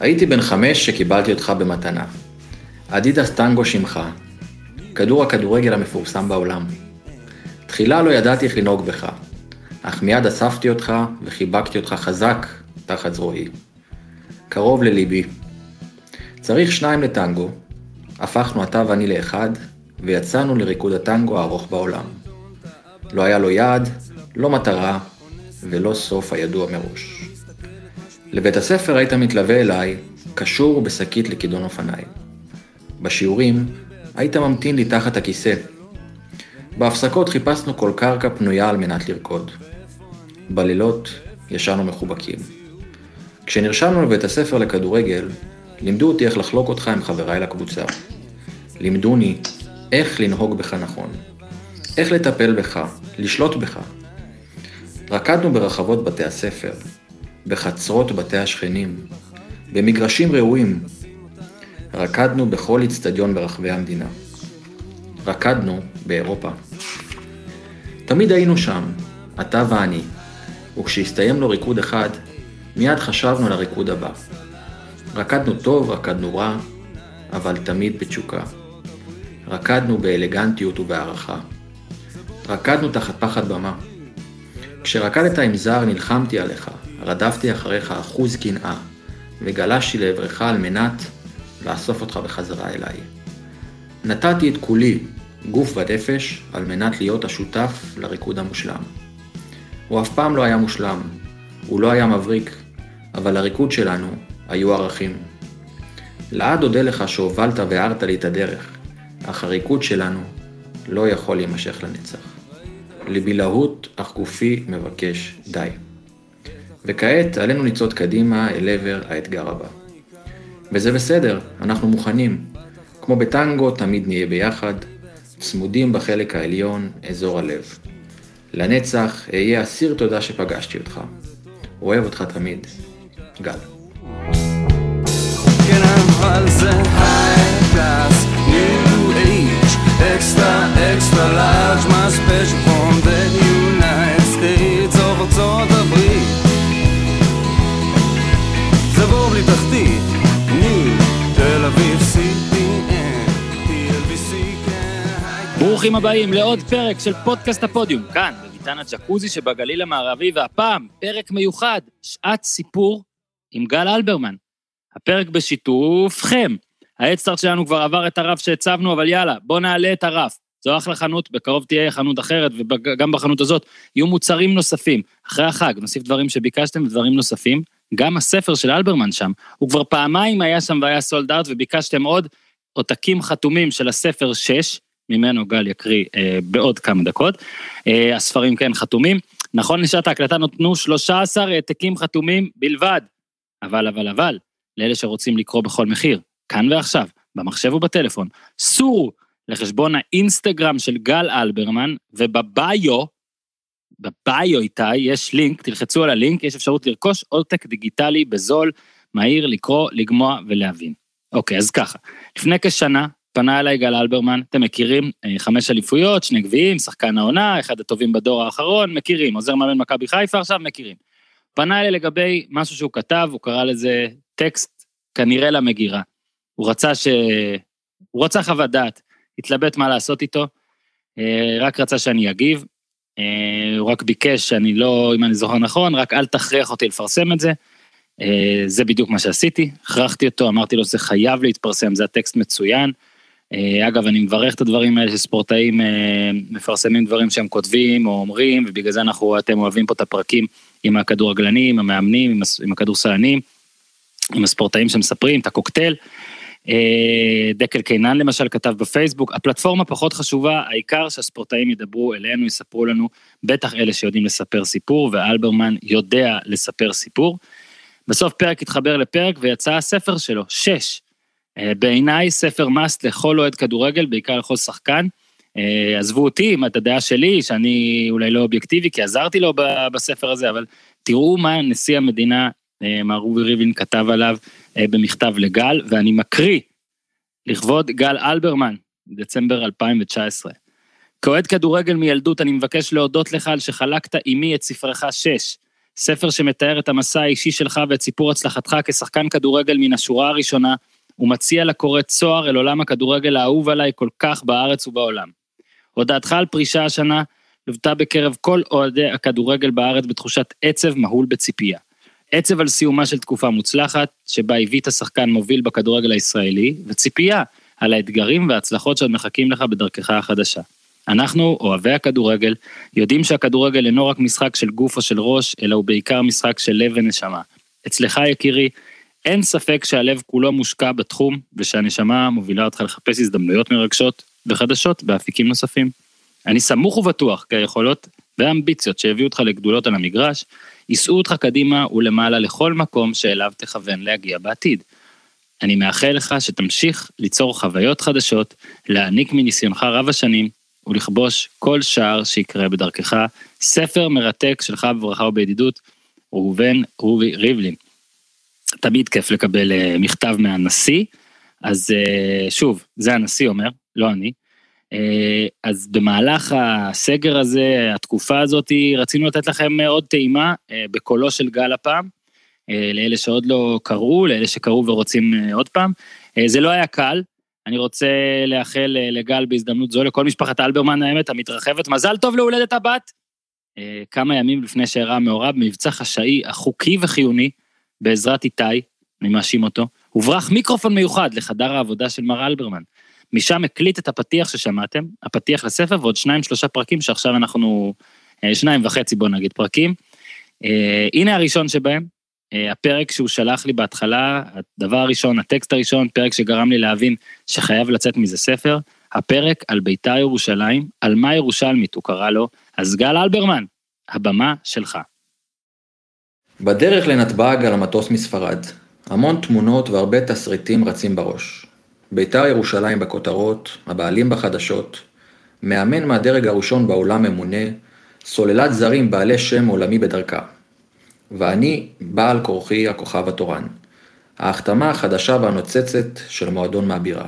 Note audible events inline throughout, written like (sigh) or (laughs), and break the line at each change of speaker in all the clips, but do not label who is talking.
הייתי בן חמש שקיבלתי אותך במתנה. אדידס טנגו שמך, כדור הכדורגל המפורסם בעולם. תחילה לא ידעתי איך לנהוג בך, אך מיד אספתי אותך וחיבקתי אותך חזק תחת זרועי. קרוב לליבי. צריך שניים לטנגו, הפכנו אתה ואני לאחד, ויצאנו לריקוד הטנגו הארוך בעולם. לא היה לו יעד, לא מטרה, ולא סוף הידוע מראש. לבית הספר היית מתלווה אליי, קשור בשקית לכידון אופניים. בשיעורים היית ממתין לי תחת הכיסא. בהפסקות חיפשנו כל קרקע פנויה על מנת לרקוד. בלילות ישנו מחובקים. כשנרשמנו לבית הספר לכדורגל, לימדו אותי איך לחלוק אותך עם חבריי לקבוצה. לימדוני איך לנהוג בך נכון. איך לטפל בך, לשלוט בך. רקדנו ברחבות בתי הספר, בחצרות בתי השכנים, במגרשים ראויים. רקדנו בכל אצטדיון ברחבי המדינה. רקדנו באירופה. תמיד היינו שם, אתה ואני, וכשהסתיים לו ריקוד אחד, מיד חשבנו על הריקוד הבא. רקדנו טוב, רקדנו רע, אבל תמיד בתשוקה. רקדנו באלגנטיות ובהערכה. רקדנו תחת פחד במה. כשרקדת עם זר נלחמתי עליך, רדפתי אחריך אחוז קנאה, וגלשתי לעברך על מנת לאסוף אותך בחזרה אליי. נתתי את כולי, גוף ונפש, על מנת להיות השותף לריקוד המושלם. הוא אף פעם לא היה מושלם, הוא לא היה מבריק, אבל לריקוד שלנו היו ערכים. לעד אודה לך שהובלת והארת לי את הדרך, אך הריקוד שלנו לא יכול להימשך לנצח. ליבי להוט, אך גופי מבקש די. וכעת עלינו לצעוד קדימה אל עבר האתגר הבא. וזה בסדר, אנחנו מוכנים. כמו בטנגו, תמיד נהיה ביחד, צמודים בחלק העליון, אזור הלב. לנצח אהיה אסיר תודה שפגשתי אותך. אוהב אותך תמיד. גל. כן, extra, extra large, my special ברוכים הבאים לעוד פרק של פודקאסט הפודיום, כאן, בביתן הג'קוזי שבגליל המערבי, והפעם, פרק מיוחד, שעת סיפור עם גל אלברמן. הפרק בשיתופכם. האדסטארט שלנו כבר עבר את הרף שהצבנו, אבל יאללה, בוא נעלה את הרף. זו אחלה חנות, בקרוב תהיה חנות אחרת, וגם בחנות הזאת יהיו מוצרים נוספים. אחרי החג נוסיף דברים שביקשתם ודברים נוספים. גם הספר של אלברמן שם, הוא כבר פעמיים היה שם והיה סולד אאוט, וביקשתם עוד עותקים חתומים של הספר 6, ממנו גל יקריא אה, בעוד כמה דקות. אה, הספרים כן חתומים. נכון לשעת ההקלטה נותנו 13 העתקים חתומים בלבד. אבל, אבל, אבל, לאלה שרוצים לקרוא בכל מחיר, כאן ועכשיו, במחשב ובטלפון, סורו לחשבון האינסטגרם של גל אלברמן, ובביו, בביו איתי, יש לינק, תלחצו על הלינק, יש אפשרות לרכוש עותק דיגיטלי בזול, מהיר, לקרוא, לגמוע ולהבין. אוקיי, אז ככה, לפני כשנה פנה אליי גל אלברמן, אתם מכירים, אה, חמש אליפויות, שני גביעים, שחקן העונה, אחד הטובים בדור האחרון, מכירים, עוזר מאמן מכבי חיפה עכשיו, מכירים. פנה אליי לגבי משהו שהוא כתב, הוא קרא לזה טקסט כנראה למגירה. הוא רצה ש... הוא רצה חוות דעת, התלבט מה לעשות איתו, אה, רק רצה שאני אגיב, אה, הוא רק ביקש שאני לא, אם אני זוכר נכון, רק אל תכריח אותי לפרסם את זה. זה בדיוק מה שעשיתי, הכרחתי אותו, אמרתי לו זה חייב להתפרסם, זה הטקסט מצוין. אגב, אני מברך את הדברים האלה שספורטאים מפרסמים דברים שהם כותבים או אומרים, ובגלל זה אנחנו, אתם אוהבים פה את הפרקים עם הכדורגלנים, המאמנים, עם הכדורסלנים, עם הספורטאים שמספרים את הקוקטייל. אה, דקל קינן למשל כתב בפייסבוק, הפלטפורמה פחות חשובה, העיקר שהספורטאים ידברו אלינו, יספרו לנו, בטח אלה שיודעים לספר סיפור, ואלברמן יודע לספר סיפור. בסוף פרק התחבר לפרק ויצא הספר שלו, שש. אה, בעיניי ספר מאסט לכל אוהד כדורגל, בעיקר לכל שחקן. אה, עזבו אותי עם את הדעה שלי, שאני אולי לא אובייקטיבי, כי עזרתי לו בספר הזה, אבל תראו מה נשיא המדינה, אה, מר רובי ריבלין, כתב עליו במכתב לגל, ואני מקריא לכבוד גל אלברמן, דצמבר 2019. כאוהד כדורגל מילדות, אני מבקש להודות לך על שחלקת עימי את ספרך 6. ספר שמתאר את המסע האישי שלך ואת סיפור הצלחתך כשחקן כדורגל מן השורה הראשונה, ומציע לקורא צוהר אל עולם הכדורגל האהוב עליי כל כך בארץ ובעולם. הודעתך על פרישה השנה לוותה בקרב כל אוהדי הכדורגל בארץ בתחושת עצב מהול בציפייה. עצב על סיומה של תקופה מוצלחת, שבה הביא שחקן מוביל בכדורגל הישראלי, וציפייה על האתגרים וההצלחות שעוד מחכים לך בדרכך החדשה. אנחנו, אוהבי הכדורגל, יודעים שהכדורגל אינו רק משחק של גוף או של ראש, אלא הוא בעיקר משחק של לב ונשמה. אצלך, יקירי, אין ספק שהלב כולו מושקע בתחום, ושהנשמה מובילה אותך לחפש הזדמנויות מרגשות וחדשות באפיקים נוספים. אני סמוך ובטוח כי היכולות והאמביציות שהביאו אותך לגדולות על המגרש, יישאו אותך קדימה ולמעלה לכל מקום שאליו תכוון להגיע בעתיד. אני מאחל לך שתמשיך ליצור חוויות חדשות, להעניק מניסיונך רב השנים, ולכבוש כל שער שיקרה בדרכך. ספר מרתק שלך בברכה ובידידות, ראובן רובי ריבלין. תמיד כיף לקבל אה, מכתב מהנשיא, אז אה, שוב, זה הנשיא אומר, לא אני. אה, אז במהלך הסגר הזה, התקופה הזאת, רצינו לתת לכם עוד טעימה בקולו של גל הפעם, לאלה שעוד לא קראו, לאלה שקראו ורוצים עוד פעם. זה לא היה קל, אני רוצה לאחל לגל בהזדמנות זו, לכל משפחת אלברמן האמת המתרחבת, מזל טוב להולדת הבת. כמה ימים לפני שאירע מעורב, מבצע חשאי, החוקי וחיוני, בעזרת איתי, אני מאשים אותו, הוברח מיקרופון מיוחד לחדר העבודה של מר אלברמן. משם הקליט את הפתיח ששמעתם, הפתיח לספר ועוד שניים שלושה פרקים שעכשיו אנחנו, אה, שניים וחצי בוא נגיד פרקים. אה, הנה הראשון שבהם, אה, הפרק שהוא שלח לי בהתחלה, הדבר הראשון, הטקסט הראשון, פרק שגרם לי להבין שחייב לצאת מזה ספר, הפרק על בית"ר ירושלים, על מה ירושלמית הוא קרא לו, אז גל אלברמן, הבמה שלך.
בדרך לנתב"ג על המטוס מספרד, המון תמונות והרבה תסריטים רצים בראש. בית"ר ירושלים בכותרות, הבעלים בחדשות, מאמן מהדרג הראשון בעולם ממונה, סוללת זרים בעלי שם עולמי בדרכה. ואני בעל כורחי הכוכב התורן. ההחתמה החדשה והנוצצת של מועדון מהבירה.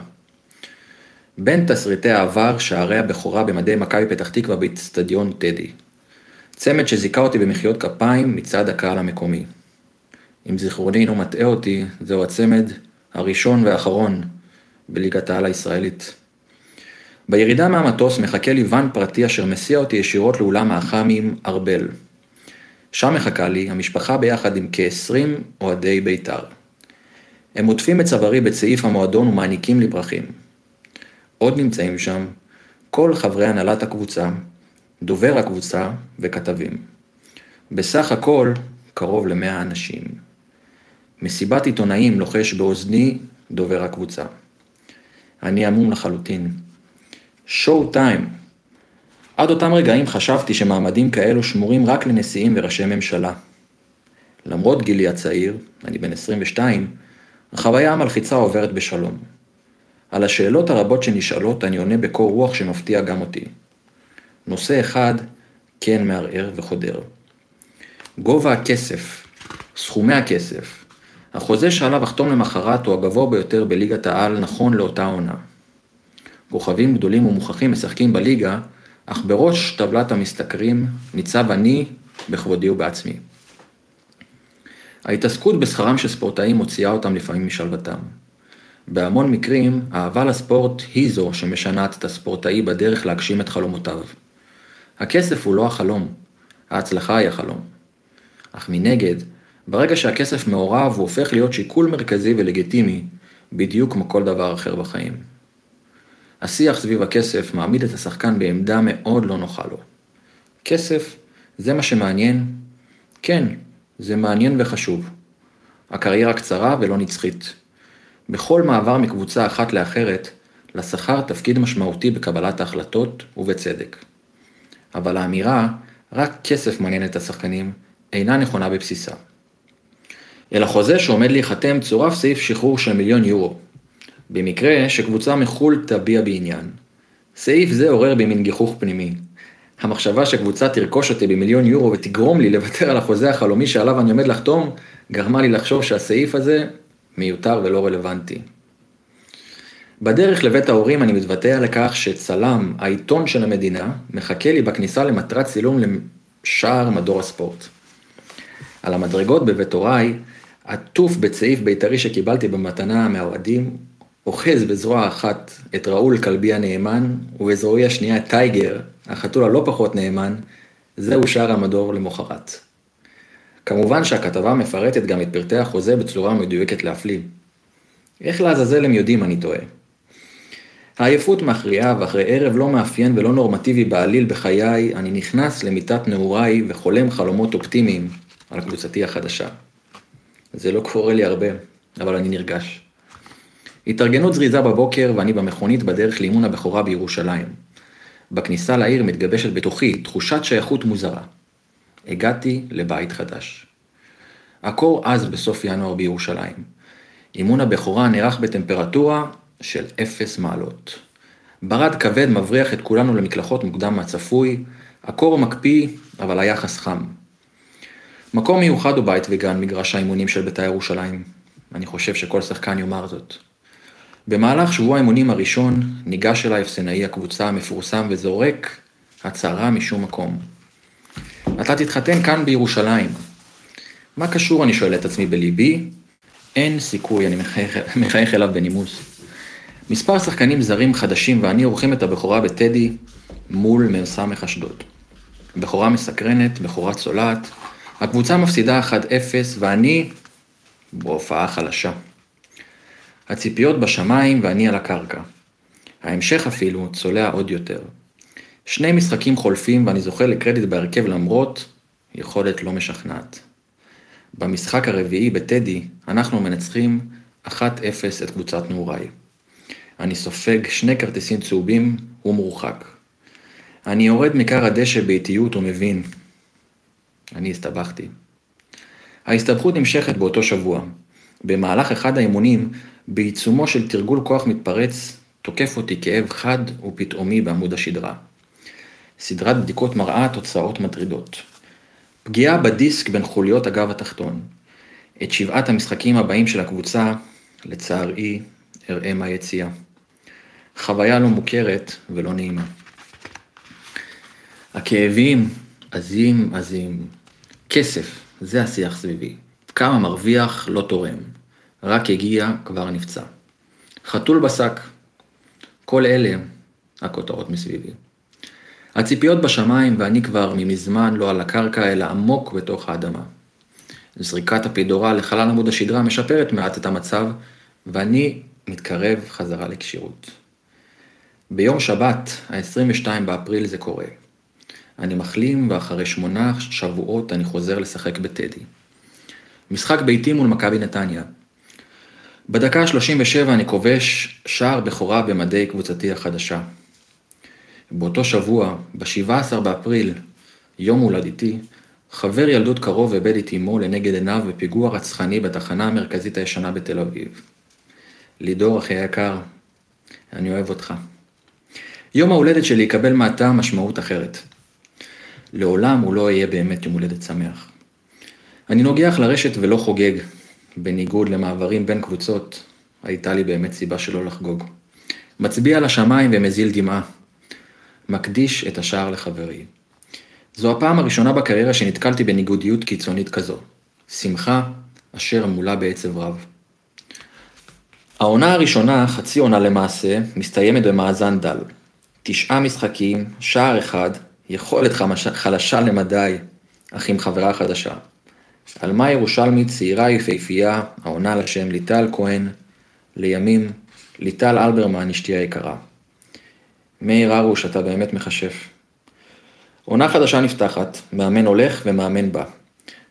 בין תסריטי העבר, שערי הבכורה במדי מכבי פתח תקווה באצטדיון טדי. צמד שזיכה אותי במחיאות כפיים מצד הקהל המקומי. אם זיכרוני אינו מטעה אותי, זהו הצמד הראשון והאחרון בליגת העל הישראלית. בירידה מהמטוס מחכה לי ואן פרטי אשר מסיע אותי ישירות לאולם האח"מים ארבל. שם מחכה לי המשפחה ביחד עם כ-20 אוהדי בית"ר. הם עוטפים את צווארי בצעיף המועדון ומעניקים לי פרחים. עוד נמצאים שם כל חברי הנהלת הקבוצה, דובר הקבוצה וכתבים. בסך הכל, קרוב למאה אנשים. מסיבת עיתונאים לוחש באוזני דובר הקבוצה. אני עמום לחלוטין. שואו טיים. עד אותם רגעים חשבתי שמעמדים כאלו שמורים רק לנשיאים וראשי ממשלה. למרות גילי הצעיר, אני בן 22, החוויה המלחיצה עוברת בשלום. על השאלות הרבות שנשאלות אני עונה בקור רוח שמפתיע גם אותי. נושא אחד כן מערער וחודר. גובה הכסף, סכומי הכסף, החוזה שעליו אחתום למחרת הוא הגבוה ביותר בליגת העל נכון לאותה עונה. כוכבים גדולים ומוכחים משחקים בליגה, אך בראש טבלת המשתכרים ניצב אני בכבודי ובעצמי. ההתעסקות בשכרם של ספורטאים מוציאה אותם לפעמים משלוותם. בהמון מקרים, אהבה לספורט היא זו שמשנעת את הספורטאי בדרך להגשים את חלומותיו. הכסף הוא לא החלום, ההצלחה היא החלום. אך מנגד, ברגע שהכסף מעורב הוא הופך להיות שיקול מרכזי ולגיטימי, בדיוק כמו כל דבר אחר בחיים. השיח סביב הכסף מעמיד את השחקן בעמדה מאוד לא נוחה לו. כסף, זה מה שמעניין? כן, זה מעניין וחשוב. הקריירה קצרה ולא נצחית. בכל מעבר מקבוצה אחת לאחרת, לשכר תפקיד משמעותי בקבלת ההחלטות, ובצדק. אבל האמירה, רק כסף מעניין את השחקנים, אינה נכונה בבסיסה. אל החוזה שעומד להיחתם צורף סעיף שחרור של מיליון יורו, במקרה שקבוצה מחו"ל תביע בעניין. סעיף זה עורר בי מין גיחוך פנימי. המחשבה שקבוצה תרכוש אותי במיליון יורו ותגרום לי לוותר על החוזה החלומי שעליו אני עומד לחתום, גרמה לי לחשוב שהסעיף הזה מיותר ולא רלוונטי. בדרך לבית ההורים אני מתוודע לכך שצלם, העיתון של המדינה, מחכה לי בכניסה למטרת צילום לשער מדור הספורט. על המדרגות בבית הוריי, עטוף בצעיף בית"רי שקיבלתי במתנה מהאוהדים, אוחז בזרוע אחת את ראול כלבי הנאמן, ובזרועי השנייה את טייגר, החתול הלא פחות נאמן, זהו שער המדור למחרת. כמובן שהכתבה מפרטת גם את פרטי החוזה בצורה מדויקת להפליא. איך לעזאזל הם יודעים, אני תוהה. העייפות מכריעה, ואחרי ערב לא מאפיין ולא נורמטיבי בעליל בחיי, אני נכנס למיטת נעוריי וחולם חלומות אופטימיים על קבוצתי החדשה. זה לא קורה לי הרבה, אבל אני נרגש. התארגנות זריזה בבוקר ואני במכונית בדרך לאימון הבכורה בירושלים. בכניסה לעיר מתגבשת בתוכי תחושת שייכות מוזרה. הגעתי לבית חדש. הקור עז בסוף ינואר בירושלים. אימון הבכורה נערך בטמפרטורה של אפס מעלות. ברד כבד מבריח את כולנו למקלחות מוקדם מהצפוי, הקור מקפיא, אבל היחס חם. מקום מיוחד הוא בית וגן מגרש האימונים של בית"ר ירושלים. אני חושב שכל שחקן יאמר זאת. במהלך שבוע האימונים הראשון ניגש אליי אפסנאי הקבוצה המפורסם וזורק הצהרה משום מקום. אתה תתחתן כאן בירושלים. מה קשור, אני שואל את עצמי בליבי? אין סיכוי, אני מחייך (laughs) אליו בנימוס. מספר שחקנים זרים חדשים ואני עורכים את הבכורה בטדי מול מ"ס אשדוד. בכורה מסקרנת, בכורה צולעת, הקבוצה מפסידה 1-0 ואני בהופעה חלשה. הציפיות בשמיים ואני על הקרקע. ההמשך אפילו צולע עוד יותר. שני משחקים חולפים ואני זוכה לקרדיט בהרכב למרות יכולת לא משכנעת. במשחק הרביעי בטדי אנחנו מנצחים 1-0 את קבוצת נעוריי. אני סופג שני כרטיסים צהובים ומורחק. אני יורד מכר הדשא באיטיות ומבין. אני הסתבכתי. ההסתבכות נמשכת באותו שבוע. במהלך אחד האימונים, בעיצומו של תרגול כוח מתפרץ, תוקף אותי כאב חד ופתאומי בעמוד השדרה. סדרת בדיקות מראה תוצאות מטרידות. פגיעה בדיסק בין חוליות הגב התחתון. את שבעת המשחקים הבאים של הקבוצה, לצערי, אראה מהיציאה. חוויה לא מוכרת ולא נעימה. הכאבים עזים עזים. כסף, זה השיח סביבי. כמה מרוויח, לא תורם. רק הגיע, כבר נפצע. חתול בשק. כל אלה הכותרות מסביבי. הציפיות בשמיים ואני כבר ממזמן לא על הקרקע אלא עמוק בתוך האדמה. זריקת הפידורה לחלל עמוד השדרה משפרת מעט את המצב ואני מתקרב חזרה לכשירות. ביום שבת, ה-22 באפריל זה קורה. אני מחלים ואחרי שמונה שבועות אני חוזר לשחק בטדי. משחק ביתי מול מכבי נתניה. בדקה ה-37 אני כובש שער בכורה במדי קבוצתי החדשה. באותו שבוע, ב-17 באפריל, יום הולדתי, חבר ילדות קרוב איבד את אמו לנגד עיניו בפיגוע רצחני בתחנה המרכזית הישנה בתל אביב. לידור, אחי היקר, אני אוהב אותך. יום ההולדת שלי יקבל מעתה משמעות אחרת. לעולם הוא לא יהיה באמת יום הולדת שמח. אני נוגח לרשת ולא חוגג, בניגוד למעברים בין קבוצות, הייתה לי באמת סיבה שלא לחגוג. מצביע לשמיים ומזיל דמעה. מקדיש את השער לחברי. זו הפעם הראשונה בקריירה שנתקלתי בניגודיות קיצונית כזו. שמחה אשר מולה בעצב רב. העונה הראשונה, חצי עונה למעשה, מסתיימת במאזן דל. תשעה משחקים, שער אחד, יכולת חלשה למדי, אך עם חברה חדשה. עלמה ירושלמית צעירה יפהפייה, העונה לשם ליטל כהן, לימים ליטל אלברמן אשתי היקרה. מאיר הרוש, אתה באמת מכשף. עונה חדשה נפתחת, מאמן הולך ומאמן בא.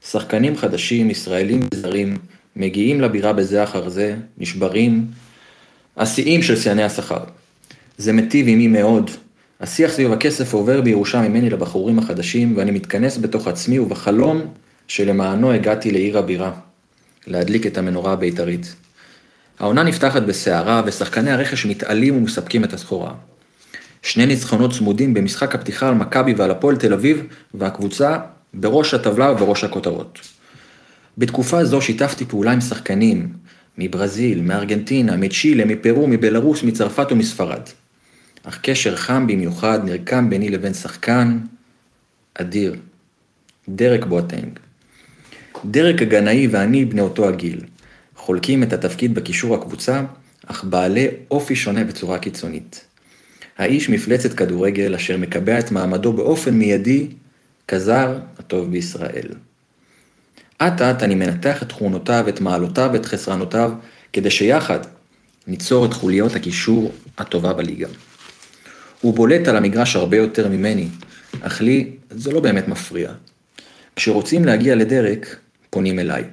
שחקנים חדשים, ישראלים וזרים, מגיעים לבירה בזה אחר זה, נשברים, השיאים של שיאני השכר. זה מטיב עימי מאוד. השיח סביב הכסף עובר בירושה ממני לבחורים החדשים, ואני מתכנס בתוך עצמי ובחלום שלמענו הגעתי לעיר הבירה, להדליק את המנורה הבית"רית. העונה נפתחת בסערה, ושחקני הרכש מתעלים ומספקים את הסחורה. שני ניצחונות צמודים במשחק הפתיחה על מכבי ועל הפועל תל אביב, והקבוצה בראש הטבלה ובראש הכותרות. בתקופה זו שיתפתי פעולה עם שחקנים מברזיל, מארגנטינה, מצ'ילה, מפרו, מבלארוס, מצרפת ומספרד. אך קשר חם במיוחד נרקם ביני לבין שחקן אדיר, דרק בוטנג. דרק הגנאי ואני בני אותו הגיל. חולקים את התפקיד בקישור הקבוצה, אך בעלי אופי שונה בצורה קיצונית. האיש מפלצת כדורגל אשר מקבע את מעמדו באופן מיידי כזר הטוב בישראל. אט אט אני מנתח את תכונותיו, את מעלותיו ואת חסרנותיו, כדי שיחד ניצור את חוליות הקישור הטובה בליגה. הוא בולט על המגרש הרבה יותר ממני, אך לי זה לא באמת מפריע. כשרוצים להגיע לדרק, פונים אליי.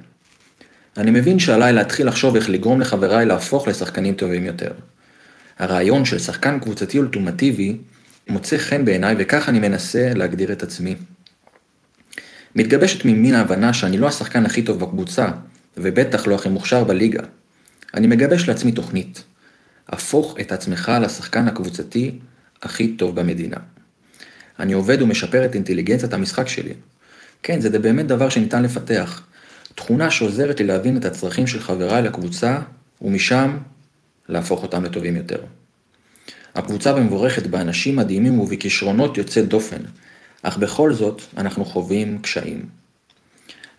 אני מבין שעליי להתחיל לחשוב איך לגרום לחבריי להפוך לשחקנים טובים יותר. הרעיון של שחקן קבוצתי אולטימטיבי מוצא חן בעיניי וכך אני מנסה להגדיר את עצמי. מתגבשת ממין ההבנה שאני לא השחקן הכי טוב בקבוצה, ובטח לא הכי מוכשר בליגה. אני מגבש לעצמי תוכנית. הפוך את עצמך לשחקן הקבוצתי הכי טוב במדינה. אני עובד ומשפר את אינטליגנציית המשחק שלי. כן, זה באמת דבר שניתן לפתח. תכונה שעוזרת לי להבין את הצרכים של חבריי לקבוצה, ומשם להפוך אותם לטובים יותר. הקבוצה מבורכת באנשים מדהימים ובכישרונות יוצא דופן, אך בכל זאת אנחנו חווים קשיים.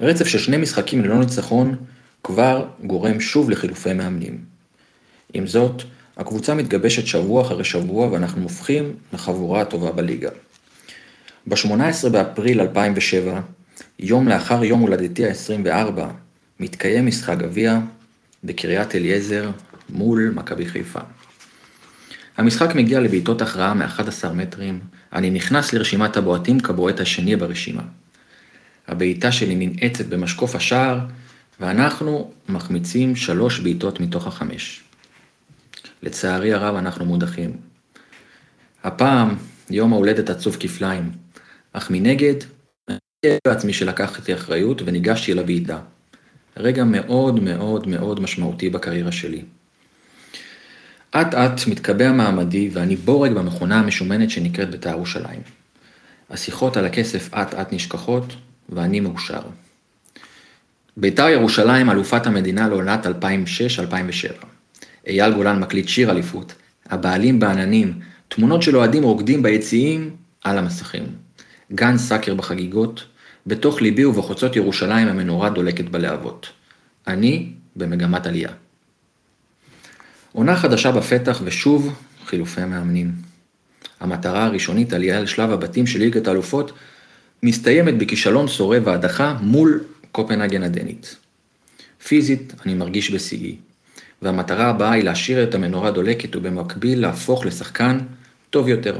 רצף של שני משחקים ללא ניצחון כבר גורם שוב לחילופי מאמנים. עם זאת, הקבוצה מתגבשת שבוע אחרי שבוע ואנחנו הופכים לחבורה הטובה בליגה. ב-18 באפריל 2007, יום לאחר יום הולדתי ה-24, מתקיים משחק גביע בקריית אליעזר מול מכבי חיפה. המשחק מגיע לבעיטות הכרעה מ-11 מטרים, אני נכנס לרשימת הבועטים כבועט השני ברשימה. הבעיטה שלי ננעצת במשקוף השער, ואנחנו מחמיצים שלוש בעיטות מתוך החמש. לצערי הרב אנחנו מודחים. הפעם יום ההולדת עצוב כפליים, אך מנגד, אני בעצמי שלקחתי אחריות וניגשתי אל הבעיטה. רגע מאוד מאוד מאוד משמעותי בקריירה שלי. אט אט מתקבע מעמדי ואני בורג במכונה המשומנת שנקראת בית"ר ירושלים. השיחות על הכסף אט אט נשכחות ואני מאושר. בית"ר ירושלים אלופת המדינה לעונת 2006-2007. אייל גולן מקליט שיר אליפות, הבעלים בעננים, תמונות של אוהדים רוקדים ביציעים על המסכים. גן סאקר בחגיגות, בתוך ליבי ובחוצות ירושלים המנורה דולקת בלהבות. אני במגמת עלייה. עונה חדשה בפתח ושוב חילופי מאמנים. המטרה הראשונית, עלייה לשלב הבתים של ליגת האלופות, מסתיימת בכישלון שורר והדחה מול קופנהגן הדנית. פיזית אני מרגיש בשיאי, והמטרה הבאה היא להשאיר את המנורה דולקת ובמקביל להפוך לשחקן טוב יותר.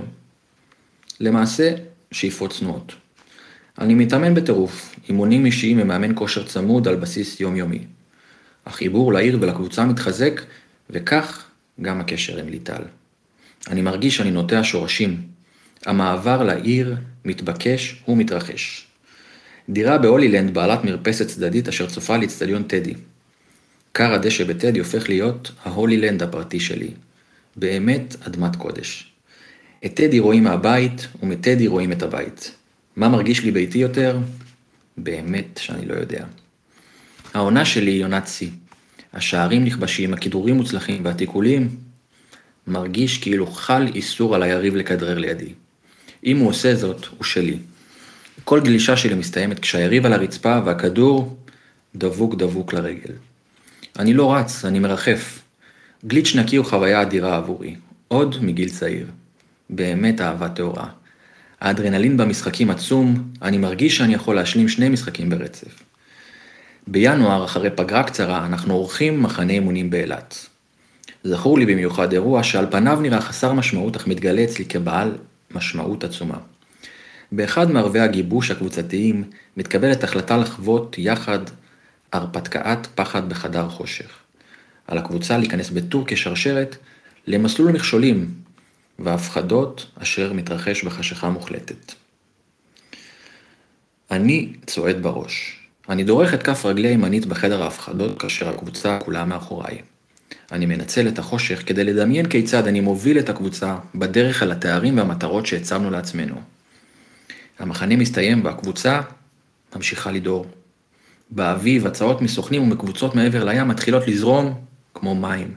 למעשה, שאיפות צנועות. אני מתאמן בטירוף, אימונים אישיים ומאמן כושר צמוד על בסיס יומיומי. החיבור לעיר ולקבוצה מתחזק וכך גם הקשר עם ליטל. אני מרגיש שאני נוטע שורשים. המעבר לעיר מתבקש ומתרחש. דירה בהולילנד בעלת מרפסת צדדית אשר צופה לאצטדיון טדי. כר הדשא בטדי הופך להיות ההולילנד הפרטי שלי. באמת אדמת קודש. את טדי רואים מהבית, ומטדי רואים את הבית. מה מרגיש לי ביתי יותר? באמת שאני לא יודע. העונה שלי היא עונת שיא. השערים נכבשים, הכידורים מוצלחים והתיקולים, מרגיש כאילו חל איסור על היריב לכדרר לידי. אם הוא עושה זאת, הוא שלי. כל גלישה שלי מסתיימת כשהיריב על הרצפה והכדור דבוק דבוק לרגל. אני לא רץ, אני מרחף. גליץ' נקי הוא חוויה אדירה עבורי, עוד מגיל צעיר. באמת אהבה טהורה. האדרנלין במשחקים עצום, אני מרגיש שאני יכול להשלים שני משחקים ברצף. בינואר, אחרי פגרה קצרה, אנחנו עורכים מחנה אימונים באילת. זכור לי במיוחד אירוע שעל פניו נראה חסר משמעות, אך מתגלה אצלי כבעל משמעות עצומה. באחד מערבי הגיבוש הקבוצתיים מתקבלת החלטה לחוות יחד הרפתקאת פחד בחדר חושך. על הקבוצה להיכנס בטור כשרשרת למסלול מכשולים והפחדות אשר מתרחש בחשיכה מוחלטת. אני צועד בראש. אני דורך את כף רגלי הימנית בחדר ההפחדות כאשר הקבוצה כולה מאחוריי. אני מנצל את החושך כדי לדמיין כיצד אני מוביל את הקבוצה בדרך על התארים והמטרות שהצבנו לעצמנו. המחנה מסתיים והקבוצה ממשיכה לדור. באביב הצעות מסוכנים ומקבוצות מעבר לים מתחילות לזרום כמו מים.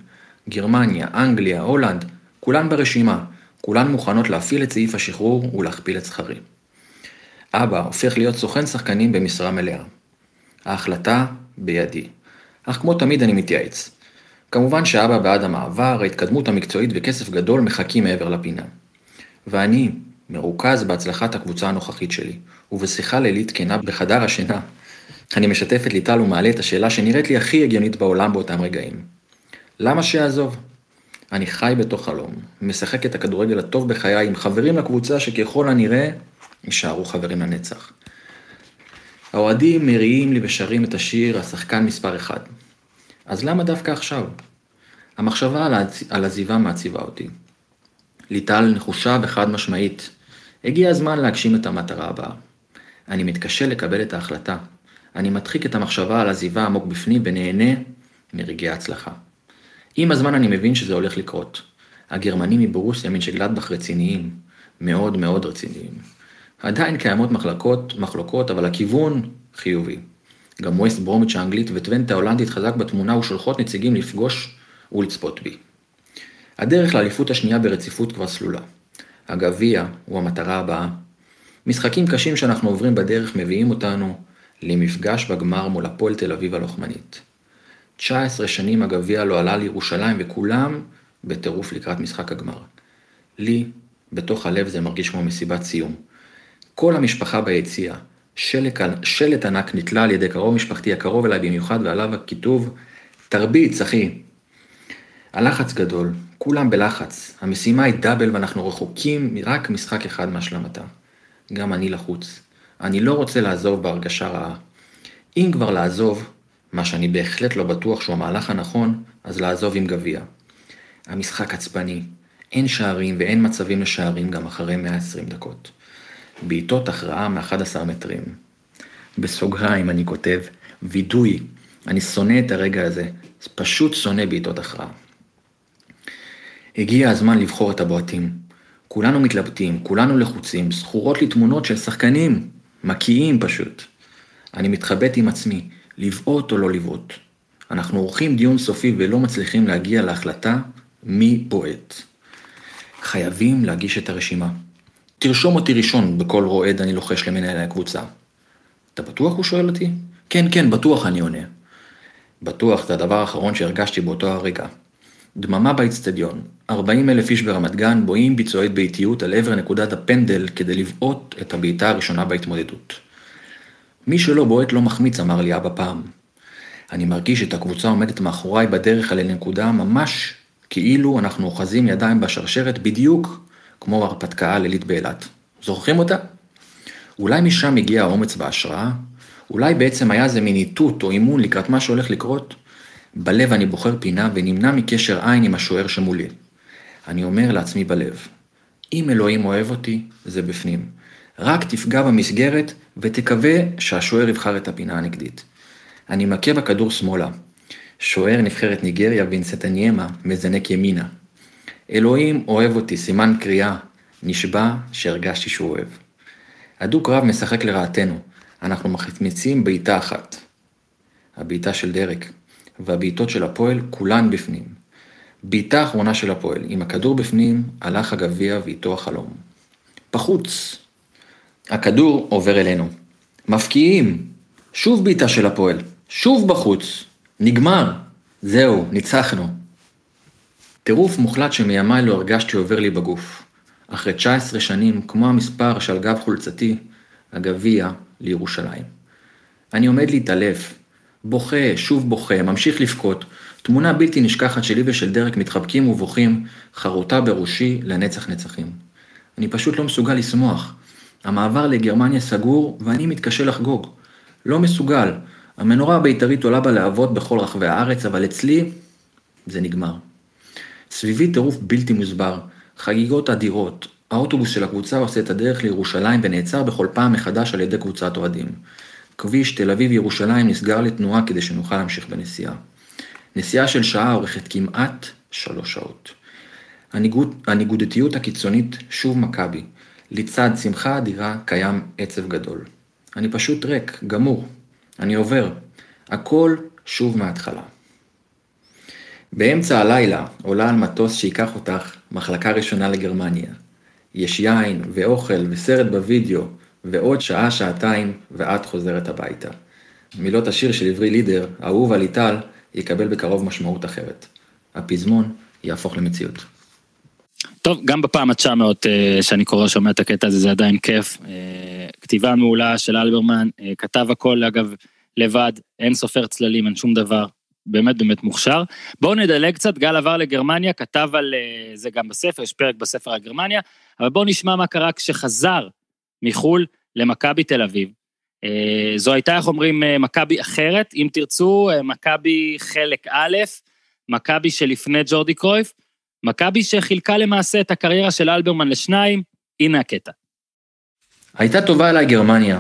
גרמניה, אנגליה, הולנד, כולן ברשימה, כולן מוכנות להפעיל את סעיף השחרור ולהכפיל את שכרי. אבא הופך להיות סוכן שחקנים במשרה מלאה. ההחלטה בידי. אך כמו תמיד אני מתייעץ. כמובן שאבא בעד המעבר, ההתקדמות המקצועית וכסף גדול מחכים מעבר לפינה. ואני מרוכז בהצלחת הקבוצה הנוכחית שלי, ובשיחה לילית כנה בחדר השינה, אני משתף את ליטל ומעלה את השאלה שנראית לי הכי הגיונית בעולם באותם רגעים. למה שיעזוב? אני חי בתוך חלום, משחק את הכדורגל הטוב בחיי עם חברים לקבוצה שככל הנראה יישארו חברים לנצח. האוהדים מריעים לי ושרים את השיר "השחקן מספר אחד". אז למה דווקא עכשיו? המחשבה על, העצ... על עזיבה מעציבה אותי. ליטל נחושה וחד משמעית. הגיע הזמן להגשים את המטרה הבאה. אני מתקשה לקבל את ההחלטה. אני מדחיק את המחשבה על עזיבה עמוק בפנים ונהנה מרגעי ההצלחה. עם הזמן אני מבין שזה הולך לקרות. הגרמנים מברוסיה מנשגלדבך רציניים, מאוד מאוד רציניים. עדיין קיימות מחלקות, מחלוקות, אבל הכיוון חיובי. גם ווסט ברומיץ' האנגלית וטוונטה ההולנדית חזק בתמונה ושולחות נציגים לפגוש ולצפות בי. הדרך לאליפות השנייה ברציפות כבר סלולה. הגביע הוא המטרה הבאה. משחקים קשים שאנחנו עוברים בדרך מביאים אותנו למפגש בגמר מול הפועל תל אביב הלוחמנית. 19 שנים הגביע לא עלה לירושלים וכולם בטירוף לקראת משחק הגמר. לי, בתוך הלב זה מרגיש כמו מסיבת סיום. כל המשפחה ביציאה, שלט ענק נתלה על ידי קרוב משפחתי הקרוב אליי במיוחד ועליו הכיתוב תרביץ אחי. הלחץ גדול, כולם בלחץ, המשימה היא דאבל ואנחנו רחוקים רק משחק אחד מהשלמתה. גם אני לחוץ. אני לא רוצה לעזוב בהרגשה רעה. אם כבר לעזוב, מה שאני בהחלט לא בטוח שהוא המהלך הנכון, אז לעזוב עם גביע. המשחק עצבני, אין שערים ואין מצבים לשערים גם אחרי 120 דקות. בעיטות הכרעה מ-11 מטרים. בסוגריים אני כותב, וידוי, אני שונא את הרגע הזה, פשוט שונא בעיטות הכרעה. הגיע הזמן לבחור את הבועטים. כולנו מתלבטים, כולנו לחוצים, זכורות לי תמונות של שחקנים, מקיאים פשוט. אני מתחבט עם עצמי, לבעוט או לא לבעוט. אנחנו עורכים דיון סופי ולא מצליחים להגיע להחלטה מי בועט. חייבים להגיש את הרשימה. תרשום אותי ראשון בכל רועד אני לוחש למנהל הקבוצה. אתה בטוח? הוא שואל אותי. כן, כן, בטוח אני עונה. בטוח זה הדבר האחרון שהרגשתי באותו הרגע. דממה באצטדיון, 40 אלף איש ברמת גן בואים ביצועית באיטיות על עבר נקודת הפנדל כדי לבעוט את הבעיטה הראשונה בהתמודדות. מי שלא בועט לא מחמיץ, אמר לי אבא פעם. אני מרגיש את הקבוצה עומדת מאחוריי בדרך אל הנקודה ממש כאילו אנחנו אוחזים ידיים בשרשרת בדיוק כמו הרפתקה הלילית באילת. זוכרים אותה? אולי משם הגיע האומץ וההשראה? אולי בעצם היה זה מין איתות או אימון לקראת מה שהולך לקרות? בלב אני בוחר פינה ונמנע מקשר עין עם השוער שמולי. אני אומר לעצמי בלב, אם אלוהים אוהב אותי, זה בפנים. רק תפגע במסגרת ותקווה שהשוער יבחר את הפינה הנגדית. אני מכה בכדור שמאלה. שוער נבחרת ניגריה וינסטניימה מזנק ימינה. אלוהים אוהב אותי, סימן קריאה. נשבע שהרגשתי שהוא אוהב. הדו-קרב משחק לרעתנו. אנחנו מחמיצים בעיטה אחת. הבעיטה של דרק. והבעיטות של הפועל כולן בפנים. בעיטה אחרונה של הפועל, עם הכדור בפנים, הלך הגביע ואיתו החלום. בחוץ. הכדור עובר אלינו. מפקיעים. שוב בעיטה של הפועל. שוב בחוץ. נגמר. זהו, ניצחנו. טירוף מוחלט שמימיי לא הרגשתי עובר לי בגוף. אחרי 19 שנים, כמו המספר שעל גב חולצתי, הגביע לירושלים. אני עומד להתעלף, בוכה, שוב בוכה, ממשיך לבכות. תמונה בלתי נשכחת שלי ושל דרק מתחבקים ובוכים, חרוטה בראשי לנצח נצחים. אני פשוט לא מסוגל לשמוח. המעבר לגרמניה סגור ואני מתקשה לחגוג. לא מסוגל. המנורה הבית"רית עולה בלהבות בכל רחבי הארץ, אבל אצלי זה נגמר. סביבי טירוף בלתי מוסבר, חגיגות אדירות. האוטובוס של הקבוצה עושה את הדרך לירושלים ונעצר בכל פעם מחדש על ידי קבוצת אוהדים. כביש תל אביב-ירושלים נסגר לתנועה כדי שנוכל להמשיך בנסיעה. נסיעה של שעה אורכת כמעט שלוש שעות. הניגוד, הניגודתיות הקיצונית שוב מכבי. לצד שמחה אדירה קיים עצב גדול. אני פשוט ריק, גמור. אני עובר. הכל שוב מההתחלה. באמצע הלילה עולה על מטוס שייקח אותך מחלקה ראשונה לגרמניה. יש יין ואוכל וסרט בווידאו ועוד שעה-שעתיים ואת חוזרת הביתה. מילות השיר של עברי לידר, אהוב על ליטל, יקבל בקרוב משמעות אחרת. הפזמון יהפוך למציאות.
טוב, גם בפעם ה-900 אה, שאני קורא, שומע את הקטע הזה, זה עדיין כיף. אה, כתיבה מעולה של אלברמן, אה, כתב הכל, אגב, לבד, אין סופר צללים, אין שום דבר, באמת באמת מוכשר. בואו נדלג קצת, גל עבר לגרמניה, כתב על זה גם בספר, יש פרק בספר על גרמניה, אבל בואו נשמע מה קרה כשחזר מחו"ל למכבי תל אביב. זו הייתה, איך אומרים, מכבי אחרת, אם תרצו, מכבי חלק א', מכבי שלפני ג'ורדי קרויף, מכבי שחילקה למעשה את הקריירה של אלברמן לשניים, הנה הקטע.
הייתה טובה אליי גרמניה.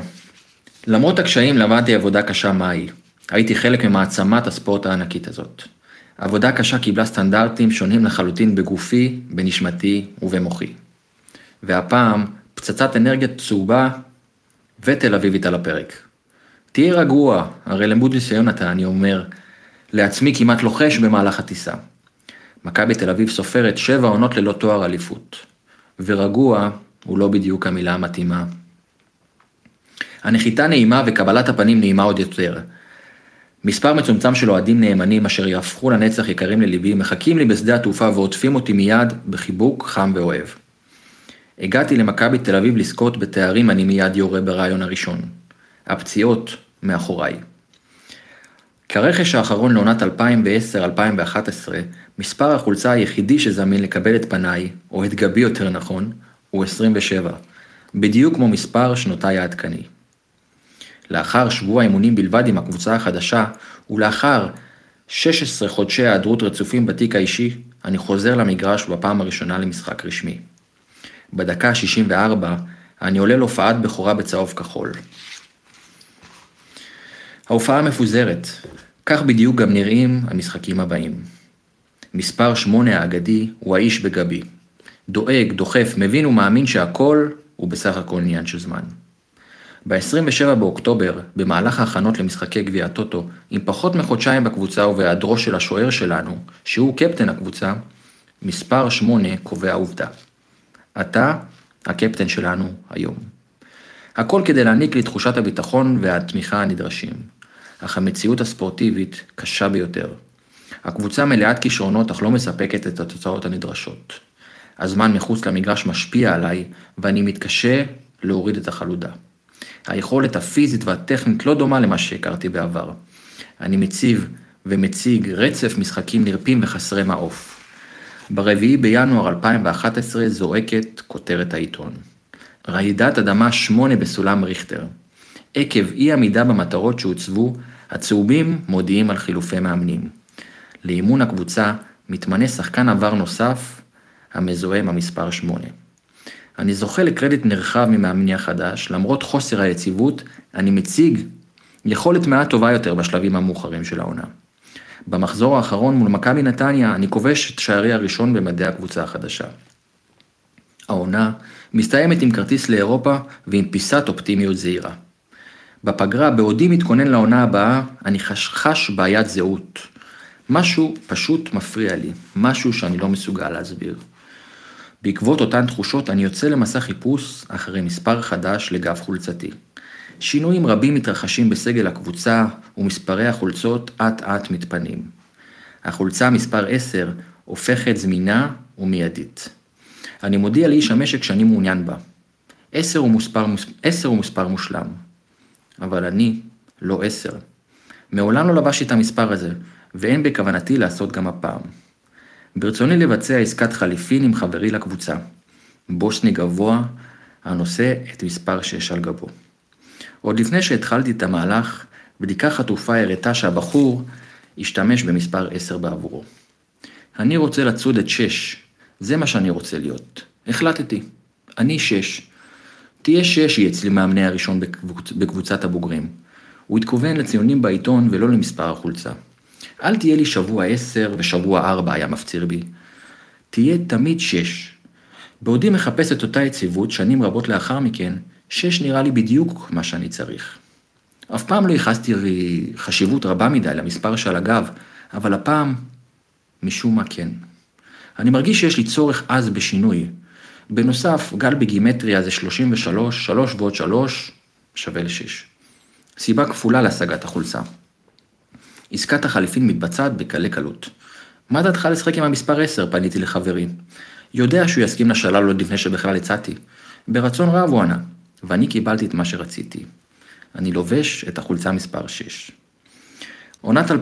למרות הקשיים למדתי עבודה קשה מהי. הייתי חלק ממעצמת הספורט הענקית הזאת. עבודה קשה קיבלה סטנדרטים שונים לחלוטין בגופי, בנשמתי ובמוחי. והפעם, פצצת אנרגיה צהובה ותל אביבית על הפרק. תהיה רגוע, הרי למוד ניסיון אתה, אני אומר, לעצמי כמעט לוחש במהלך הטיסה. מכבי תל אביב סופרת שבע עונות ללא תואר אליפות. ורגוע הוא לא בדיוק המילה המתאימה. הנחיתה נעימה וקבלת הפנים נעימה עוד יותר. מספר מצומצם של אוהדים נאמנים אשר יהפכו לנצח יקרים לליבי מחכים לי בשדה התעופה ועוטפים אותי מיד בחיבוק חם ואוהב. הגעתי למכבי תל אביב לזכות בתארים אני מיד יורה ברעיון הראשון. הפציעות מאחוריי. כרכש האחרון לעונת 2010-2011, מספר החולצה היחידי שזמין לקבל את פניי, או את גבי יותר נכון, הוא 27, בדיוק כמו מספר שנותיי העדכני. לאחר שבוע אימונים בלבד עם הקבוצה החדשה, ולאחר 16 חודשי היעדרות רצופים בתיק האישי, אני חוזר למגרש בפעם הראשונה למשחק רשמי. בדקה ה-64, אני עולה להופעת בכורה בצהוב כחול. ההופעה מפוזרת, כך בדיוק גם נראים המשחקים הבאים. מספר שמונה האגדי הוא האיש בגבי. דואג, דוחף, מבין ומאמין שהכל הוא בסך הכל עניין של זמן. ב-27 באוקטובר, במהלך ההכנות למשחקי גביע הטוטו, עם פחות מחודשיים בקבוצה ובהיעדרו של השוער שלנו, שהוא קפטן הקבוצה, מספר 8 קובע עובדה. אתה הקפטן שלנו היום. הכל כדי להעניק לי תחושת הביטחון והתמיכה הנדרשים. אך המציאות הספורטיבית קשה ביותר. הקבוצה מלאת כישרונות אך לא מספקת את התוצאות הנדרשות. הזמן מחוץ למגרש משפיע עליי ואני מתקשה להוריד את החלודה. היכולת הפיזית והטכנית לא דומה למה שהכרתי בעבר. אני מציב ומציג רצף משחקים נרפים וחסרי מעוף. ברביעי בינואר 2011 זועקת כותרת העיתון. רעידת אדמה 8 בסולם ריכטר. עקב אי עמידה במטרות שהוצבו, הצהובים מודיעים על חילופי מאמנים. לאימון הקבוצה מתמנה שחקן עבר נוסף, המזוהה עם המספר 8. אני זוכה לקרדיט נרחב ממאמני החדש, למרות חוסר היציבות, אני מציג יכולת מעט טובה יותר בשלבים המאוחרים של העונה. במחזור האחרון מול מכבי נתניה, אני כובש את שערי הראשון במדי הקבוצה החדשה. העונה מסתיימת עם כרטיס לאירופה ועם פיסת אופטימיות זהירה. בפגרה, בעודי מתכונן לעונה הבאה, אני חש בעיית זהות. משהו פשוט מפריע לי, משהו שאני לא מסוגל להסביר. בעקבות אותן תחושות אני יוצא למסע חיפוש אחרי מספר חדש לגב חולצתי. שינויים רבים מתרחשים בסגל הקבוצה ומספרי החולצות אט אט מתפנים. החולצה מספר 10 הופכת זמינה ומיידית. אני מודיע לאיש המשק שאני מעוניין בה. 10 הוא מספר, 10 הוא מספר מושלם. אבל אני לא עשר. מעולם לא לבשתי את המספר הזה, ואין בכוונתי לעשות גם הפעם. ברצוני לבצע עסקת חליפין עם חברי לקבוצה. בושני גבוה, הנושא את מספר 6 על גבו. עוד לפני שהתחלתי את המהלך, בדיקה חטופה הראתה שהבחור השתמש במספר 10 בעבורו. אני רוצה לצוד את 6, זה מה שאני רוצה להיות. החלטתי, אני 6. תהיה שש היא אצלי מאמני הראשון בקבוצ... בקבוצת הבוגרים. הוא התכוון לציונים בעיתון ולא למספר החולצה. אל תהיה לי שבוע עשר ושבוע ארבע, היה מפציר בי. תהיה תמיד שש. בעודי מחפש את אותה יציבות, שנים רבות לאחר מכן, שש נראה לי בדיוק מה שאני צריך. אף פעם לא ייחסתי חשיבות רבה מדי למספר שעל הגב, אבל הפעם, משום מה כן. אני מרגיש שיש לי צורך עז בשינוי, בנוסף, גל בגימטריה זה 33, 3 ועוד 3 שווה ל-6. סיבה כפולה להשגת החולצה. עסקת החליפין מתבצעת בקלי קלות. מה דעתך לשחק עם המספר 10? פניתי לחברי. יודע שהוא יסכים לשלל עוד לפני שבכלל הצעתי. ברצון רב הוא ענה, ואני קיבלתי את מה שרציתי. אני לובש את החולצה מספר 6. עונת 2011-2012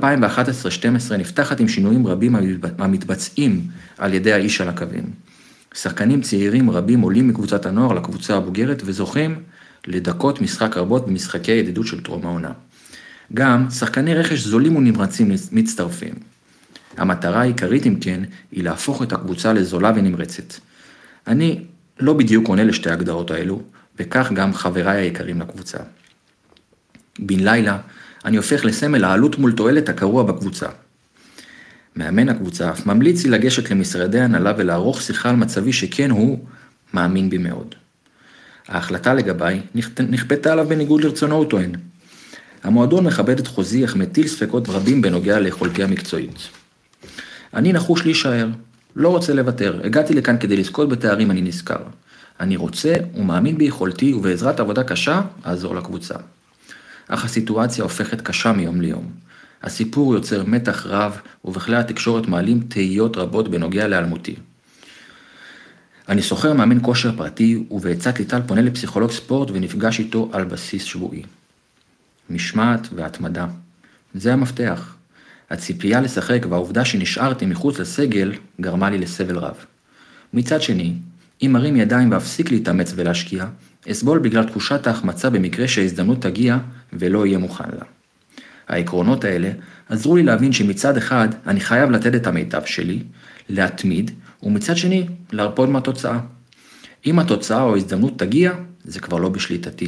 נפתחת עם שינויים רבים המתבצעים על ידי האיש על הקווים. שחקנים צעירים רבים עולים מקבוצת הנוער לקבוצה הבוגרת וזוכים לדקות משחק רבות במשחקי הידידות של טרום העונה. גם שחקני רכש זולים ונמרצים מצטרפים. המטרה העיקרית אם כן, היא להפוך את הקבוצה לזולה ונמרצת. אני לא בדיוק עונה לשתי ההגדרות האלו, וכך גם חבריי היקרים לקבוצה. בן לילה, אני הופך לסמל העלות מול תועלת הקרוע בקבוצה. מאמן הקבוצה אף ממליץ לי לגשת למשרדי הנהלה ולערוך שיחה על מצבי שכן הוא מאמין בי מאוד. ההחלטה לגביי נכפתה עליו בניגוד לרצונו, הוא טוען. המועדון מכבד את חוזי, אך מטיל ספקות רבים בנוגע ליכולתי המקצועית. אני נחוש להישאר, לא רוצה לוותר, הגעתי לכאן כדי לזכות בתארים, אני נזכר. אני רוצה ומאמין ביכולתי ובעזרת עבודה קשה, אעזור לקבוצה. אך הסיטואציה הופכת קשה מיום ליום. הסיפור יוצר מתח רב, ובכלי התקשורת מעלים תהיות רבות בנוגע להיעלמותי. אני שוכר מאמן כושר פרטי, ובעצת ליטל פונה לפסיכולוג ספורט ונפגש איתו על בסיס שבועי. משמעת והתמדה. זה המפתח. הציפייה לשחק והעובדה שנשארתי מחוץ לסגל גרמה לי לסבל רב. מצד שני, אם ארים ידיים ואפסיק להתאמץ ולהשקיע, אסבול בגלל תחושת ההחמצה במקרה שההזדמנות תגיע ולא אהיה מוכן לה. העקרונות האלה עזרו לי להבין שמצד אחד אני חייב לתת את המיטב שלי, להתמיד, ומצד שני להרפות מהתוצאה. אם התוצאה או ההזדמנות תגיע, זה כבר לא בשליטתי.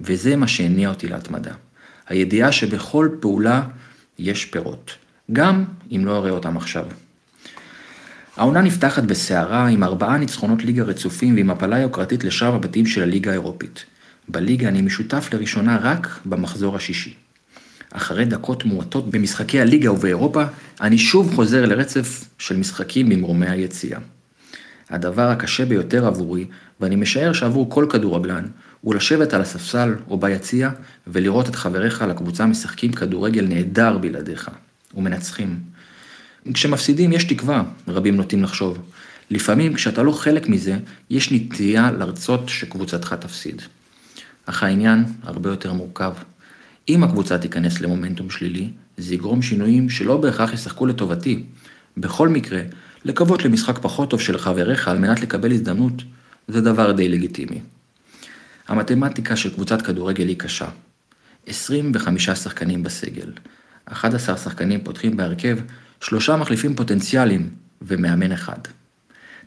וזה מה שהניע אותי להתמדה. הידיעה שבכל פעולה יש פירות, גם אם לא אראה אותם עכשיו. העונה נפתחת בסערה עם ארבעה ניצחונות ליגה רצופים ועם הפלה יוקרתית לשאר הבתים של הליגה האירופית. בליגה אני משותף לראשונה רק במחזור השישי. אחרי דקות מועטות במשחקי הליגה ובאירופה, אני שוב חוזר לרצף של משחקים במרומי היציאה. הדבר הקשה ביותר עבורי, ואני משער שעבור כל כדורגלן, הוא לשבת על הספסל או ביציע ולראות את חבריך לקבוצה משחקים כדורגל נהדר בלעדיך, ומנצחים. כשמפסידים יש תקווה, רבים נוטים לחשוב. לפעמים כשאתה לא חלק מזה, יש נטייה לרצות שקבוצתך תפסיד. אך העניין הרבה יותר מורכב. אם הקבוצה תיכנס למומנטום שלילי, זה יגרום שינויים שלא בהכרח ישחקו לטובתי. בכל מקרה, לקוות למשחק פחות טוב של חבריך על מנת לקבל הזדמנות, זה דבר די לגיטימי. המתמטיקה של קבוצת כדורגל היא קשה. 25 שחקנים בסגל, 11 שחקנים פותחים בהרכב, שלושה מחליפים פוטנציאליים ומאמן אחד.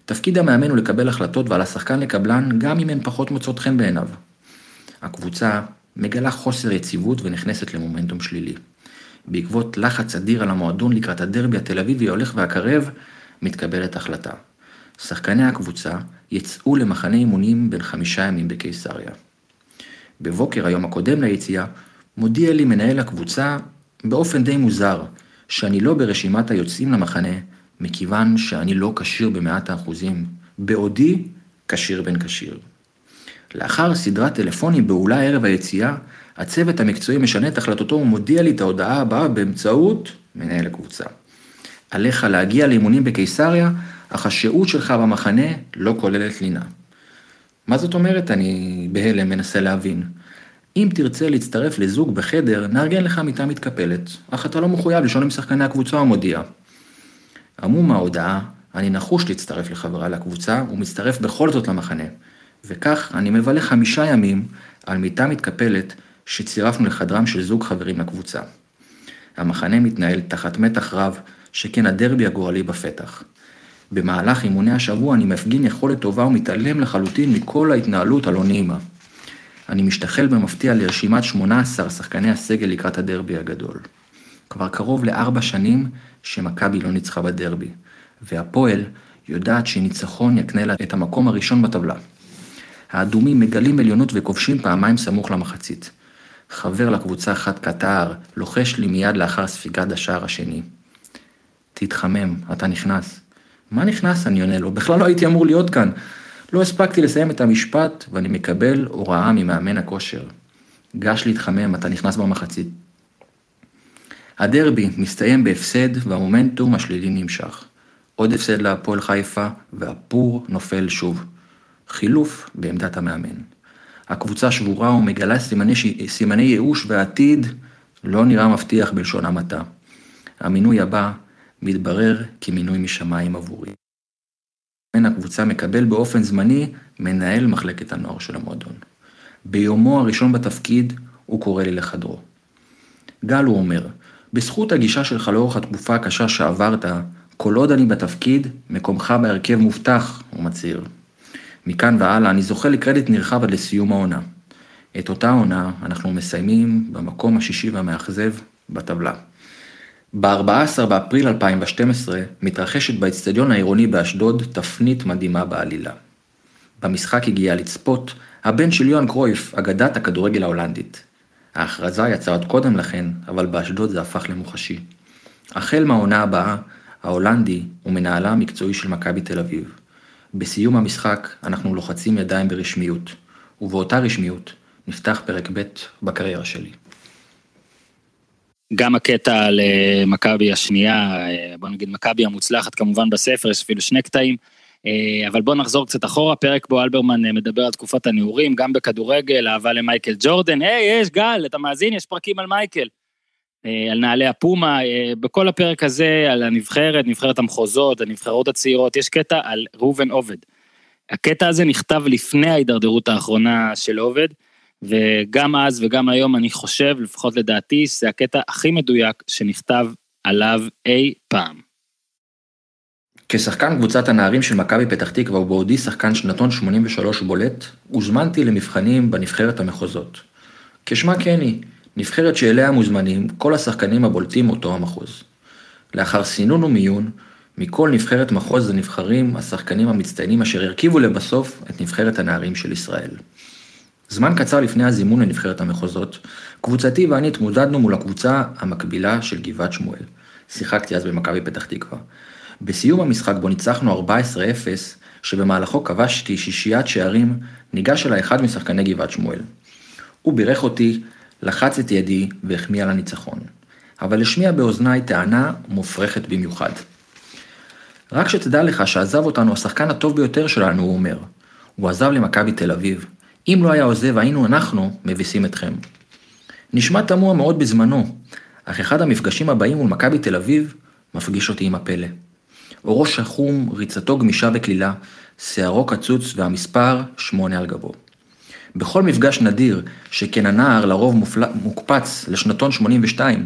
תפקיד המאמן הוא לקבל החלטות ועל השחקן לקבלן גם אם הן פחות מוצאות חן בעיניו. הקבוצה מגלה חוסר יציבות ונכנסת למומנטום שלילי. בעקבות לחץ אדיר על המועדון לקראת הדרבי התל אביבי ההולך והקרב, מתקבלת החלטה. שחקני הקבוצה יצאו למחנה אימונים בין חמישה ימים בקיסריה. בבוקר היום הקודם ליציאה, מודיע לי מנהל הקבוצה באופן די מוזר, שאני לא ברשימת היוצאים למחנה, מכיוון שאני לא כשיר במאת האחוזים, בעודי כשיר בן כשיר. לאחר סדרת טלפונים באולה ערב היציאה, הצוות המקצועי משנה את החלטתו ומודיע לי את ההודעה הבאה באמצעות מנהל הקבוצה. עליך להגיע לאימונים בקיסריה, אך השהות שלך במחנה לא כוללת לינה. מה זאת אומרת? אני בהלם מנסה להבין. אם תרצה להצטרף לזוג בחדר, נארגן לך מיטה מתקפלת, אך אתה לא מחויב לישון עם שחקני הקבוצה המודיע. עמום ההודעה, אני נחוש להצטרף לחברה לקבוצה, ומצטרף בכל זאת למחנה. וכך אני מבלה חמישה ימים על מיטה מתקפלת שצירפנו לחדרם של זוג חברים לקבוצה. המחנה מתנהל תחת מתח רב, שכן הדרבי הגורלי בפתח. במהלך אימוני השבוע אני מפגין יכולת טובה ומתעלם לחלוטין מכל ההתנהלות הלא נעימה. אני משתחל במפתיע לרשימת 18 שחקני הסגל לקראת הדרבי הגדול. כבר קרוב לארבע שנים שמכבי לא ניצחה בדרבי, והפועל יודעת שניצחון יקנה לה את המקום הראשון בטבלה. האדומים מגלים עליונות וכובשים פעמיים סמוך למחצית. חבר לקבוצה חד קטר לוחש לי מיד לאחר ספיגת השער השני. תתחמם, אתה נכנס. מה נכנס? אני עונה לו, בכלל לא הייתי אמור להיות כאן. לא הספקתי לסיים את המשפט, ואני מקבל הוראה ממאמן הכושר. גש להתחמם, אתה נכנס במחצית. הדרבי מסתיים בהפסד והמומנטום השלילי נמשך. עוד הפסד להפועל חיפה והפור נופל שוב. חילוף בעמדת המאמן. הקבוצה שבורה ומגלה סימני, סימני ייאוש והעתיד לא נראה מבטיח בלשון המעטה. המינוי הבא מתברר כמינוי משמיים עבורי. הקבוצה מקבל באופן זמני מנהל מחלקת הנוער של המועדון. ביומו הראשון בתפקיד הוא קורא לי לחדרו. גל, הוא אומר, בזכות הגישה שלך לאורך התקופה הקשה שעברת, כל עוד אני בתפקיד, מקומך בהרכב מובטח, הוא מצהיר. מכאן והלאה אני זוכה לקרדיט נרחב עד לסיום העונה. את אותה עונה אנחנו מסיימים במקום השישי והמאכזב בטבלה. ב-14 באפריל 2012 מתרחשת באצטדיון העירוני באשדוד תפנית מדהימה בעלילה. במשחק הגיע לצפות הבן של יוהאן קרויף, אגדת הכדורגל ההולנדית. ההכרזה יצאה עוד קודם לכן, אבל באשדוד זה הפך למוחשי. החל מהעונה הבאה, ההולנדי הוא מנהלה המקצועי של מכבי תל אביב. בסיום המשחק אנחנו לוחצים ידיים ברשמיות, ובאותה רשמיות נפתח פרק ב' בקריירה שלי.
גם הקטע למכבי השנייה, בוא נגיד מכבי המוצלחת כמובן בספר, יש אפילו שני קטעים, אבל בוא נחזור קצת אחורה, פרק בו אלברמן מדבר על תקופת הנעורים, גם בכדורגל, אהבה למייקל ג'ורדן, היי, יש גל, אתה מאזין, יש פרקים על מייקל. על נעלי הפומה, בכל הפרק הזה, על הנבחרת, נבחרת המחוזות, הנבחרות הצעירות, יש קטע על ראובן עובד. הקטע הזה נכתב לפני ההידרדרות האחרונה של עובד, וגם אז וגם היום אני חושב, לפחות לדעתי, שזה הקטע הכי מדויק שנכתב עליו אי פעם.
כשחקן קבוצת הנערים של מכבי פתח תקווה ובעודי שחקן שנתון 83 בולט, הוזמנתי למבחנים בנבחרת המחוזות. כשמה כן היא, נבחרת שאליה מוזמנים כל השחקנים הבולטים מאותו המחוז. לאחר סינון ומיון, מכל נבחרת מחוז נבחרים השחקנים המצטיינים אשר הרכיבו לבסוף את נבחרת הנערים של ישראל. זמן קצר לפני הזימון לנבחרת המחוזות, קבוצתי ואני התמודדנו מול הקבוצה המקבילה של גבעת שמואל. שיחקתי אז במכבי פתח תקווה. בסיום המשחק בו ניצחנו 14-0, שבמהלכו כבשתי שישיית שערים, ניגש אליי אחד משחקני גבעת שמואל. הוא בירך אותי, לחץ את ידי והחמיא על הניצחון. אבל השמיע באוזניי טענה מופרכת במיוחד. רק שתדע לך שעזב אותנו השחקן הטוב ביותר שלנו, הוא אומר. הוא עזב למכבי תל אביב. אם לא היה עוזב, היינו אנחנו מביסים אתכם. נשמע תמוה מאוד בזמנו, אך אחד המפגשים הבאים מול מכבי תל אביב מפגיש אותי עם הפלא. אורו שחום, ריצתו גמישה וקלילה, שערו קצוץ והמספר שמונה על גבו. בכל מפגש נדיר, שכן הנער לרוב מופל... מוקפץ לשנתון 82,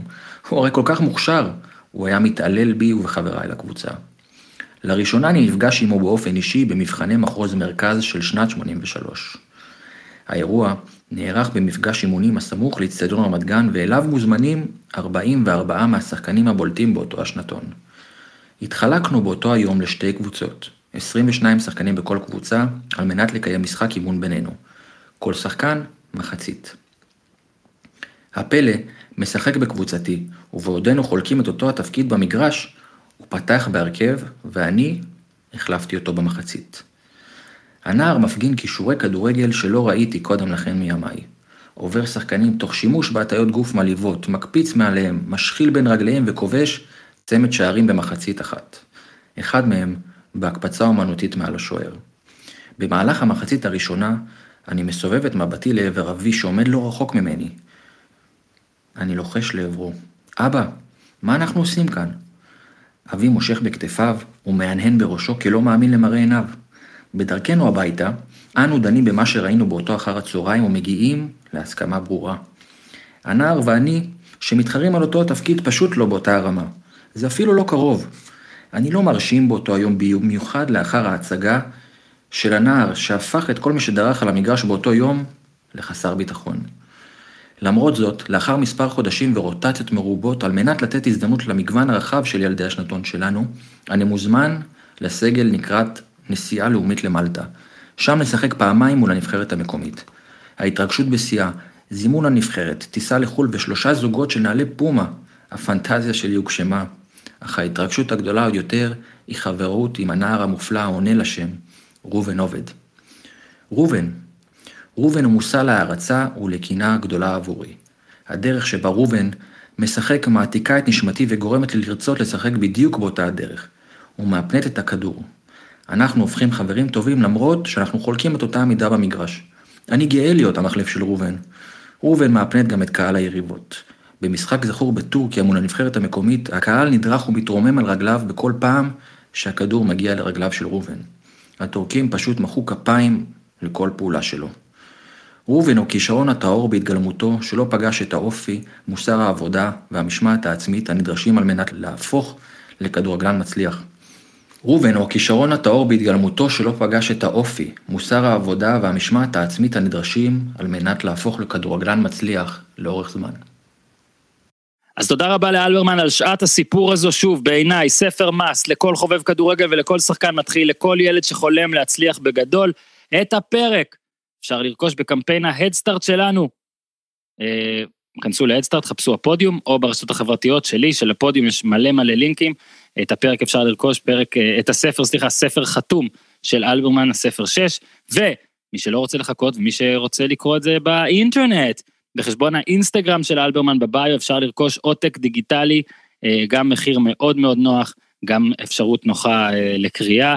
הוא הרי כל כך מוכשר, הוא היה מתעלל בי ובחבריי לקבוצה. לראשונה אני נפגש עמו באופן אישי במבחני מחוז מרכז של שנת 83. האירוע נערך במפגש אימונים הסמוך לאצטדיון רמת גן, ואליו מוזמנים 44 מהשחקנים הבולטים באותו השנתון. התחלקנו באותו היום לשתי קבוצות, 22 שחקנים בכל קבוצה, על מנת לקיים משחק אימון בינינו. כל שחקן, מחצית. הפלא משחק בקבוצתי, ובעודנו חולקים את אותו התפקיד במגרש, הוא פתח בהרכב, ואני החלפתי אותו במחצית. הנער מפגין כישורי כדורגל שלא ראיתי קודם לכן מימיי. עובר שחקנים תוך שימוש בהטיות גוף מלאיבות, מקפיץ מעליהם, משחיל בין רגליהם וכובש צמד שערים במחצית אחת. אחד מהם בהקפצה אומנותית מעל השוער. במהלך המחצית הראשונה, אני מסובב את מבטי לעבר אבי שעומד לא רחוק ממני. אני לוחש לעברו, אבא, מה אנחנו עושים כאן? אבי מושך בכתפיו ומהנהן בראשו כלא מאמין למראה עיניו. בדרכנו הביתה, אנו דנים במה שראינו באותו אחר הצהריים ומגיעים להסכמה ברורה. הנער ואני, שמתחרים על אותו התפקיד, פשוט לא באותה הרמה. זה אפילו לא קרוב. אני לא מרשים באותו היום במיוחד לאחר ההצגה של הנער שהפך את כל מי שדרך על המגרש באותו יום לחסר ביטחון. למרות זאת, לאחר מספר חודשים ורוטציות מרובות, על מנת לתת הזדמנות למגוון הרחב של ילדי השנתון שלנו, אני מוזמן לסגל נקראת נסיעה לאומית למלטה. שם נשחק פעמיים מול הנבחרת המקומית. ההתרגשות בשיאה, זימון הנבחרת, טיסה לחו"ל ושלושה זוגות של נעלי פומה, הפנטזיה שלי הוגשמה. אך ההתרגשות הגדולה עוד יותר היא חברות עם הנער המופלא העונה לשם, ראובן עובד. ראובן, ראובן הוא מושא להערצה ולקינה גדולה עבורי. הדרך שבה ראובן משחק מעתיקה את נשמתי וגורמת לי לרצות לשחק בדיוק באותה הדרך. הוא מאפנט את הכדור. אנחנו הופכים חברים טובים למרות שאנחנו חולקים את אותה המידה במגרש. אני גאה להיות המחליף של ראובן. ראובן מאפנט גם את קהל היריבות. במשחק זכור בטורקיה מול הנבחרת המקומית, הקהל נדרך ומתרומם על רגליו בכל פעם שהכדור מגיע לרגליו של ראובן. הטורקים פשוט מחאו כפיים לכל פעולה שלו. ראובן הוא כישרון הטהור בהתגלמותו, שלא פגש את האופי, מוסר העבודה והמשמעת העצמית הנדרשים על מנת להפוך לכדורגלן מצליח. ראובן הוא הכישרון הטהור בהתגלמותו שלא פגש את האופי, מוסר העבודה והמשמעת העצמית הנדרשים על מנת להפוך לכדורגלן מצליח לאורך זמן.
אז תודה רבה לאלברמן על שעת הסיפור הזו, שוב, בעיניי, ספר מס לכל חובב כדורגל ולכל שחקן מתחיל, לכל ילד שחולם להצליח בגדול. את הפרק אפשר לרכוש בקמפיין ההדסטארט שלנו. אה, כנסו להדסטארט, חפשו הפודיום, או ברשתות החברתיות שלי, של הפודיום יש מלא מלא לינקים. את הפרק אפשר לרכוש, פרק, אה, את הספר, סליחה, ספר חתום של אלברמן, הספר 6, ומי שלא רוצה לחכות ומי שרוצה לקרוא את זה באינטרנט, בחשבון האינסטגרם של אלברמן בביו אפשר לרכוש עותק דיגיטלי, אה, גם מחיר מאוד מאוד נוח, גם אפשרות נוחה לקריאה.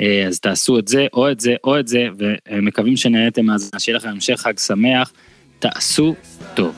אה, אז תעשו את זה, או את זה, או את זה, ומקווים שנהנתם אז שיהיה לכם המשך חג שמח, תעשו טוב.